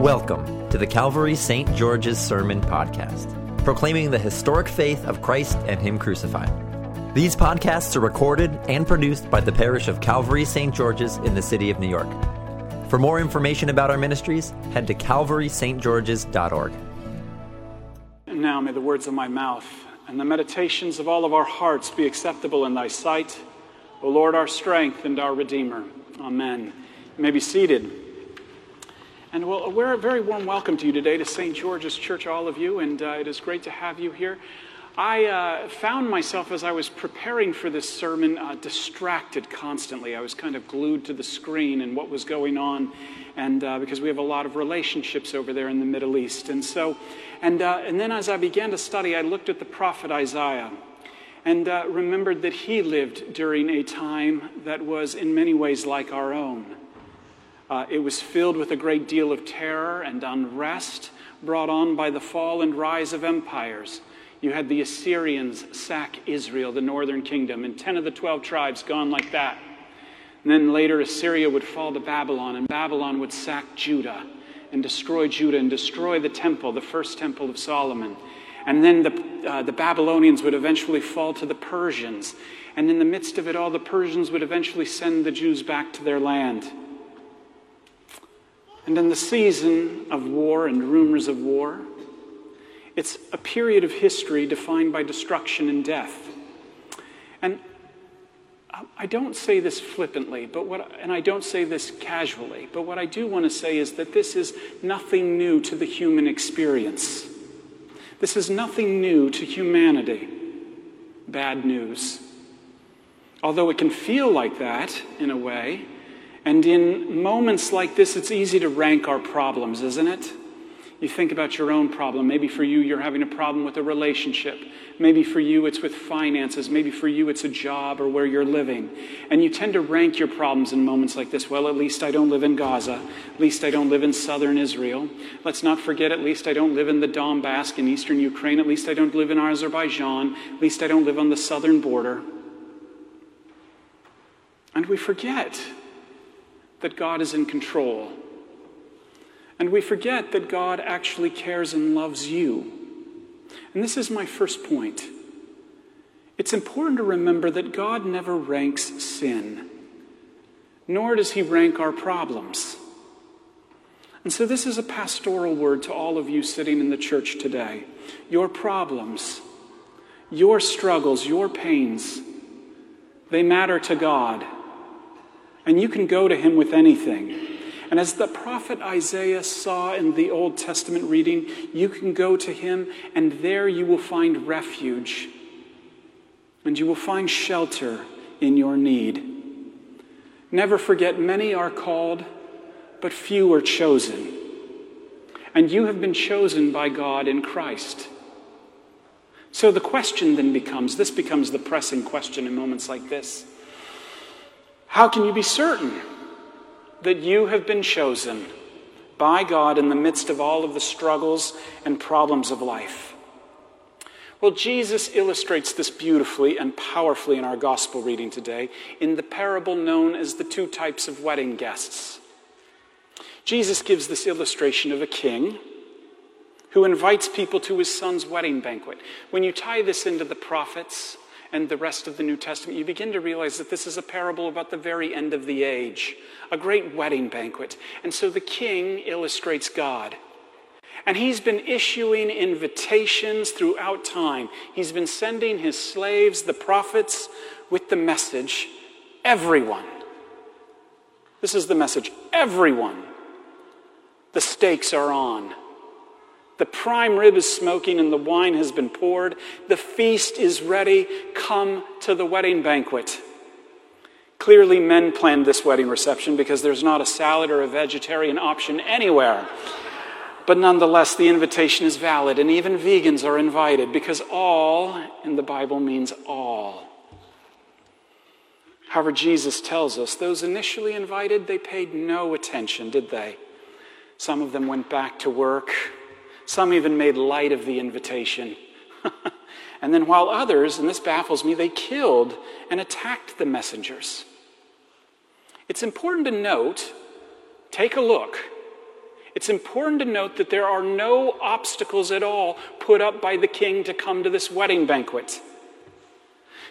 Welcome to the Calvary St. George's Sermon Podcast, proclaiming the historic faith of Christ and Him crucified. These podcasts are recorded and produced by the parish of Calvary St. George's in the city of New York. For more information about our ministries, head to calvarystgeorges.org. And now may the words of my mouth and the meditations of all of our hearts be acceptable in thy sight, O Lord, our strength and our Redeemer. Amen. You may be seated. And well, we're a very warm welcome to you today to St. George's Church, all of you, and uh, it is great to have you here. I uh, found myself as I was preparing for this sermon uh, distracted constantly. I was kind of glued to the screen and what was going on, and uh, because we have a lot of relationships over there in the Middle East, and so, and uh, and then as I began to study, I looked at the prophet Isaiah, and uh, remembered that he lived during a time that was in many ways like our own. Uh, it was filled with a great deal of terror and unrest brought on by the fall and rise of empires. You had the Assyrians sack Israel, the northern kingdom, and 10 of the 12 tribes gone like that. And then later, Assyria would fall to Babylon, and Babylon would sack Judah and destroy Judah and destroy the temple, the first temple of Solomon. And then the, uh, the Babylonians would eventually fall to the Persians. And in the midst of it all, the Persians would eventually send the Jews back to their land. And in the season of war and rumors of war, it's a period of history defined by destruction and death. And I don't say this flippantly, but what, and I don't say this casually, but what I do want to say is that this is nothing new to the human experience. This is nothing new to humanity. Bad news. Although it can feel like that in a way, and in moments like this, it's easy to rank our problems, isn't it? You think about your own problem. Maybe for you, you're having a problem with a relationship. Maybe for you, it's with finances. Maybe for you, it's a job or where you're living. And you tend to rank your problems in moments like this. Well, at least I don't live in Gaza. At least I don't live in southern Israel. Let's not forget, at least I don't live in the Donbass in eastern Ukraine. At least I don't live in Azerbaijan. At least I don't live on the southern border. And we forget that God is in control. And we forget that God actually cares and loves you. And this is my first point. It's important to remember that God never ranks sin, nor does he rank our problems. And so, this is a pastoral word to all of you sitting in the church today. Your problems, your struggles, your pains, they matter to God. And you can go to him with anything. And as the prophet Isaiah saw in the Old Testament reading, you can go to him, and there you will find refuge. And you will find shelter in your need. Never forget, many are called, but few are chosen. And you have been chosen by God in Christ. So the question then becomes this becomes the pressing question in moments like this how can you be certain that you have been chosen by God in the midst of all of the struggles and problems of life? Well, Jesus illustrates this beautifully and powerfully in our gospel reading today in the parable known as the two types of wedding guests. Jesus gives this illustration of a king who invites people to his son's wedding banquet. When you tie this into the prophets, and the rest of the New Testament, you begin to realize that this is a parable about the very end of the age, a great wedding banquet. And so the king illustrates God. And he's been issuing invitations throughout time. He's been sending his slaves, the prophets, with the message everyone. This is the message everyone. The steaks are on. The prime rib is smoking and the wine has been poured. The feast is ready. Come to the wedding banquet. Clearly, men planned this wedding reception because there's not a salad or a vegetarian option anywhere. But nonetheless, the invitation is valid, and even vegans are invited because all in the Bible means all. However, Jesus tells us those initially invited, they paid no attention, did they? Some of them went back to work. Some even made light of the invitation. and then, while others, and this baffles me, they killed and attacked the messengers. It's important to note, take a look. it's important to note that there are no obstacles at all put up by the king to come to this wedding banquet.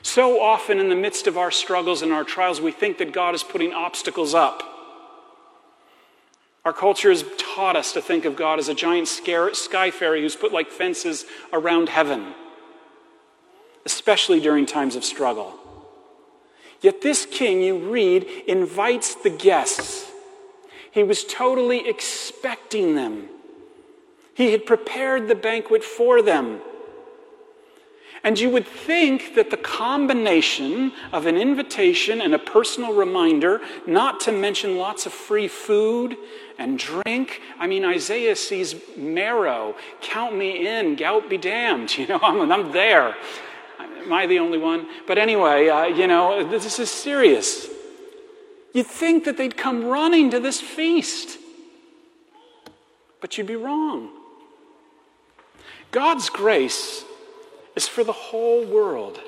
So often, in the midst of our struggles and our trials, we think that God is putting obstacles up. Our culture has taught us to think of God as a giant sky fairy who's put like fences around heaven, especially during times of struggle. Yet this king, you read, invites the guests. He was totally expecting them. He had prepared the banquet for them. And you would think that the combination of an invitation and a personal reminder, not to mention lots of free food and drink. I mean, Isaiah sees marrow. Count me in, gout be damned. You know, I'm, I'm there. Am I the only one? But anyway, uh, you know, this is serious. You'd think that they'd come running to this feast, but you'd be wrong. God's grace is for the whole world.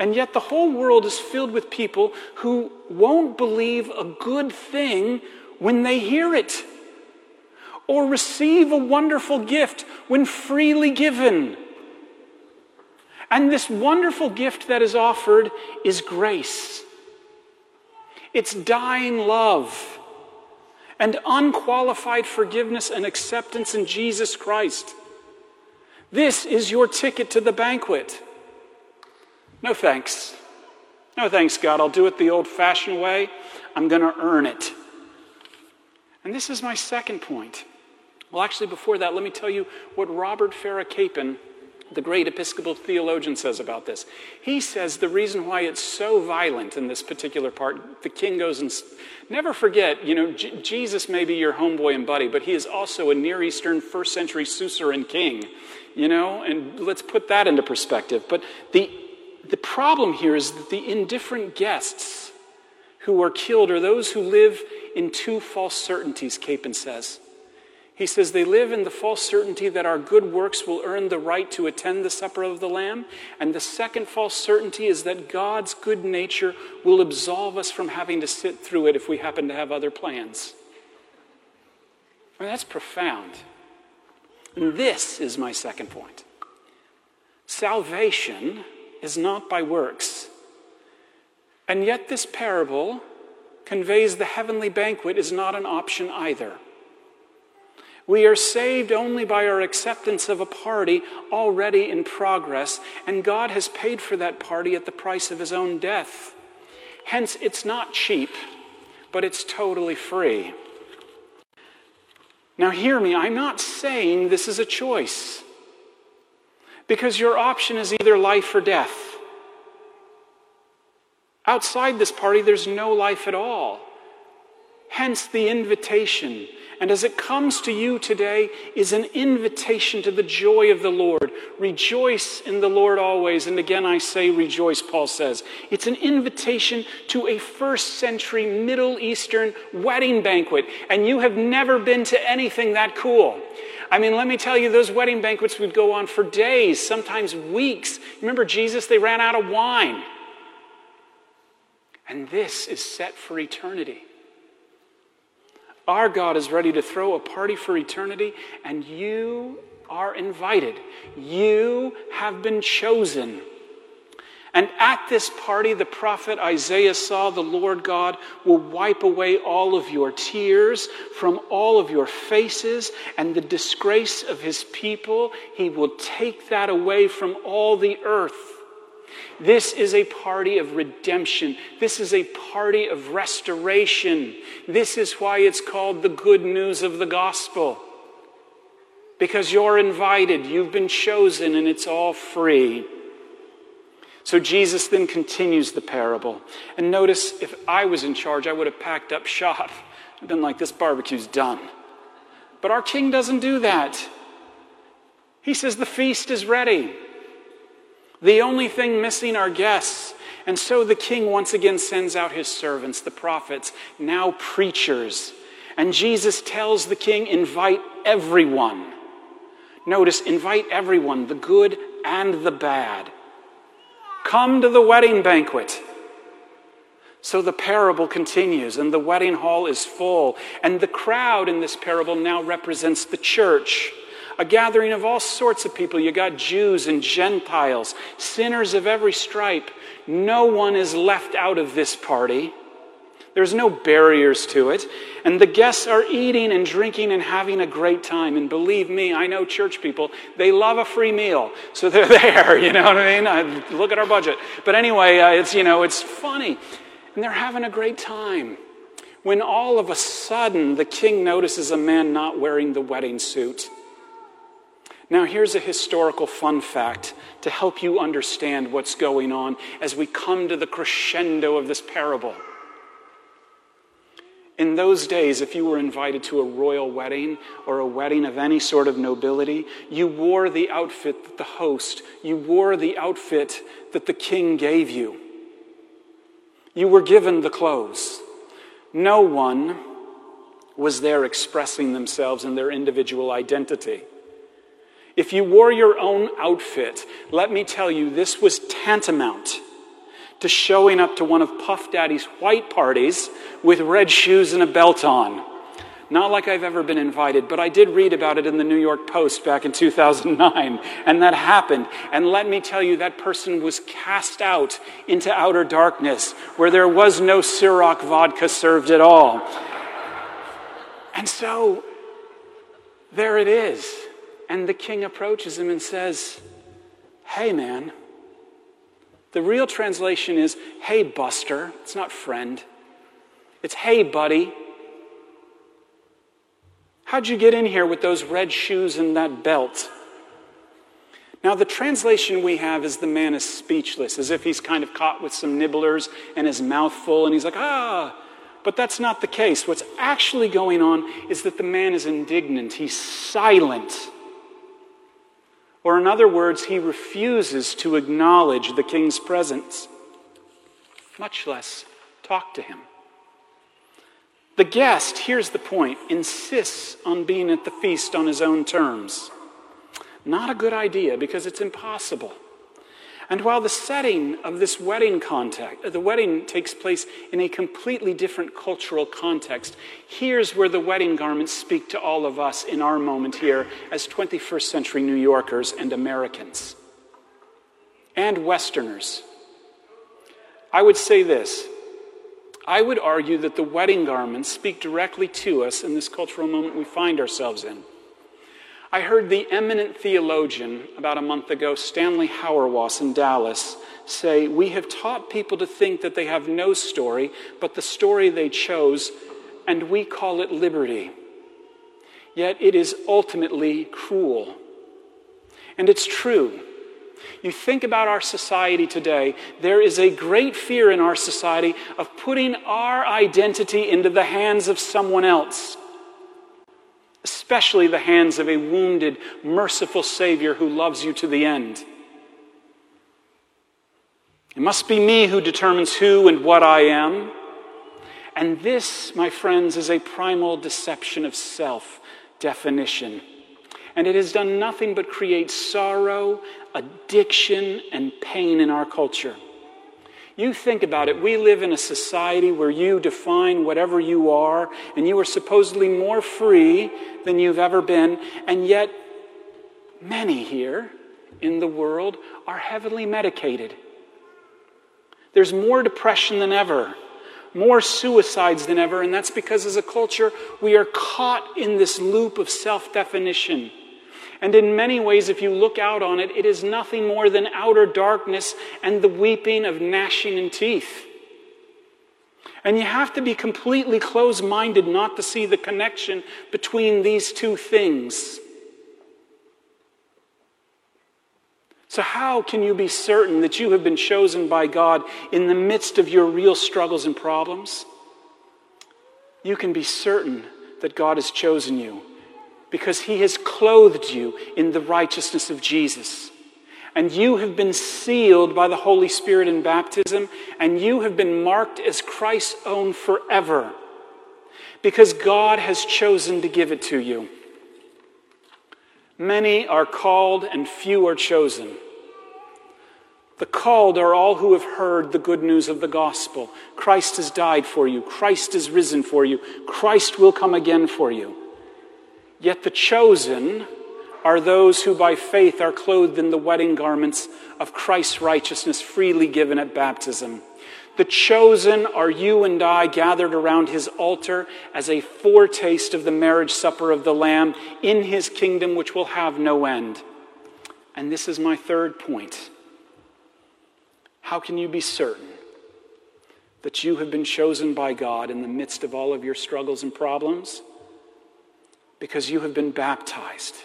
And yet, the whole world is filled with people who won't believe a good thing when they hear it, or receive a wonderful gift when freely given. And this wonderful gift that is offered is grace. It's dying love and unqualified forgiveness and acceptance in Jesus Christ. This is your ticket to the banquet. No thanks. No thanks, God. I'll do it the old fashioned way. I'm going to earn it. And this is my second point. Well, actually, before that, let me tell you what Robert Farrar Capon the great Episcopal theologian says about this. He says the reason why it's so violent in this particular part, the king goes and never forget, you know, J- Jesus may be your homeboy and buddy, but he is also a Near Eastern first century suzerain king, you know, and let's put that into perspective. But the, the problem here is that the indifferent guests who are killed are those who live in two false certainties, Capon says. He says they live in the false certainty that our good works will earn the right to attend the supper of the Lamb. And the second false certainty is that God's good nature will absolve us from having to sit through it if we happen to have other plans. I mean, that's profound. And this is my second point salvation is not by works. And yet, this parable conveys the heavenly banquet is not an option either. We are saved only by our acceptance of a party already in progress, and God has paid for that party at the price of his own death. Hence, it's not cheap, but it's totally free. Now, hear me, I'm not saying this is a choice, because your option is either life or death. Outside this party, there's no life at all. Hence the invitation and as it comes to you today, is an invitation to the joy of the Lord. Rejoice in the Lord always. And again, I say rejoice, Paul says. It's an invitation to a first century Middle Eastern wedding banquet. And you have never been to anything that cool. I mean, let me tell you, those wedding banquets would go on for days, sometimes weeks. Remember Jesus? They ran out of wine. And this is set for eternity. Our God is ready to throw a party for eternity, and you are invited. You have been chosen. And at this party, the prophet Isaiah saw the Lord God will wipe away all of your tears from all of your faces and the disgrace of his people. He will take that away from all the earth. This is a party of redemption. This is a party of restoration. This is why it's called the good news of the gospel. Because you're invited, you've been chosen, and it's all free. So Jesus then continues the parable. And notice, if I was in charge, I would have packed up shop. I've been like, this barbecue's done. But our king doesn't do that. He says, the feast is ready. The only thing missing are guests. And so the king once again sends out his servants, the prophets, now preachers. And Jesus tells the king, invite everyone. Notice, invite everyone, the good and the bad. Come to the wedding banquet. So the parable continues, and the wedding hall is full. And the crowd in this parable now represents the church, a gathering of all sorts of people. You got Jews and Gentiles, sinners of every stripe. No one is left out of this party. There's no barriers to it. And the guests are eating and drinking and having a great time. And believe me, I know church people, they love a free meal. So they're there, you know what I mean? I, look at our budget. But anyway, uh, it's, you know, it's funny and they're having a great time. When all of a sudden the king notices a man not wearing the wedding suit. Now, here's a historical fun fact to help you understand what's going on as we come to the crescendo of this parable. In those days, if you were invited to a royal wedding or a wedding of any sort of nobility, you wore the outfit that the host, you wore the outfit that the king gave you. You were given the clothes. No one was there expressing themselves in their individual identity. If you wore your own outfit, let me tell you, this was tantamount to showing up to one of Puff Daddy's white parties with red shoes and a belt on. Not like I've ever been invited, but I did read about it in the New York Post back in 2009, and that happened. And let me tell you, that person was cast out into outer darkness where there was no Ciroc vodka served at all. And so, there it is. And the king approaches him and says, Hey, man. The real translation is, Hey, Buster. It's not friend. It's, Hey, buddy. How'd you get in here with those red shoes and that belt? Now, the translation we have is the man is speechless, as if he's kind of caught with some nibblers and his mouth full, and he's like, ah. But that's not the case. What's actually going on is that the man is indignant, he's silent. Or, in other words, he refuses to acknowledge the king's presence, much less talk to him. The guest, here's the point, insists on being at the feast on his own terms. Not a good idea because it's impossible. And while the setting of this wedding context, the wedding takes place in a completely different cultural context, here's where the wedding garments speak to all of us in our moment here as 21st century New Yorkers and Americans and Westerners. I would say this I would argue that the wedding garments speak directly to us in this cultural moment we find ourselves in. I heard the eminent theologian about a month ago, Stanley Hauerwas in Dallas, say, We have taught people to think that they have no story, but the story they chose, and we call it liberty. Yet it is ultimately cruel. And it's true. You think about our society today, there is a great fear in our society of putting our identity into the hands of someone else, especially the hands of a wounded, merciful Savior who loves you to the end. It must be me who determines who and what I am. And this, my friends, is a primal deception of self definition. And it has done nothing but create sorrow, addiction, and pain in our culture. You think about it. We live in a society where you define whatever you are, and you are supposedly more free than you've ever been, and yet many here in the world are heavily medicated. There's more depression than ever, more suicides than ever, and that's because as a culture we are caught in this loop of self definition. And in many ways, if you look out on it, it is nothing more than outer darkness and the weeping of gnashing in teeth. And you have to be completely closed minded not to see the connection between these two things. So, how can you be certain that you have been chosen by God in the midst of your real struggles and problems? You can be certain that God has chosen you because he has clothed you in the righteousness of Jesus. And you have been sealed by the Holy Spirit in baptism, and you have been marked as Christ's own forever because God has chosen to give it to you. Many are called and few are chosen. The called are all who have heard the good news of the gospel. Christ has died for you. Christ is risen for you. Christ will come again for you. Yet the chosen are those who by faith are clothed in the wedding garments of Christ's righteousness freely given at baptism. The chosen are you and I gathered around his altar as a foretaste of the marriage supper of the Lamb in his kingdom, which will have no end. And this is my third point. How can you be certain that you have been chosen by God in the midst of all of your struggles and problems? Because you have been baptized.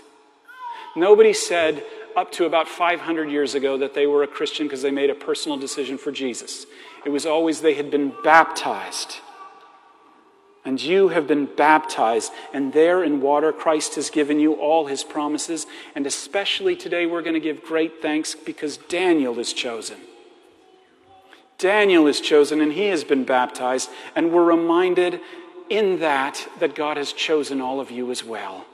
Nobody said up to about 500 years ago that they were a Christian because they made a personal decision for Jesus. It was always they had been baptized. And you have been baptized, and there in water, Christ has given you all his promises. And especially today, we're going to give great thanks because Daniel is chosen. Daniel is chosen and he has been baptized, and we're reminded in that that God has chosen all of you as well.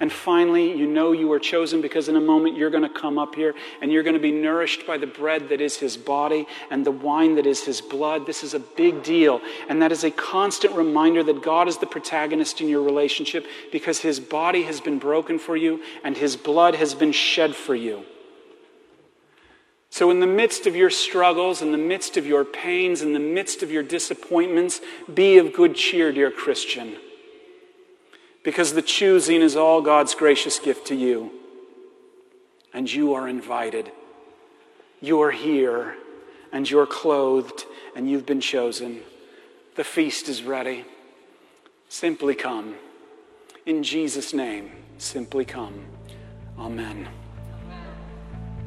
And finally, you know you are chosen because in a moment you're going to come up here and you're going to be nourished by the bread that is his body and the wine that is his blood. This is a big deal. And that is a constant reminder that God is the protagonist in your relationship because his body has been broken for you and his blood has been shed for you. So, in the midst of your struggles, in the midst of your pains, in the midst of your disappointments, be of good cheer, dear Christian. Because the choosing is all God's gracious gift to you. And you are invited. You are here, and you're clothed, and you've been chosen. The feast is ready. Simply come. In Jesus' name, simply come. Amen.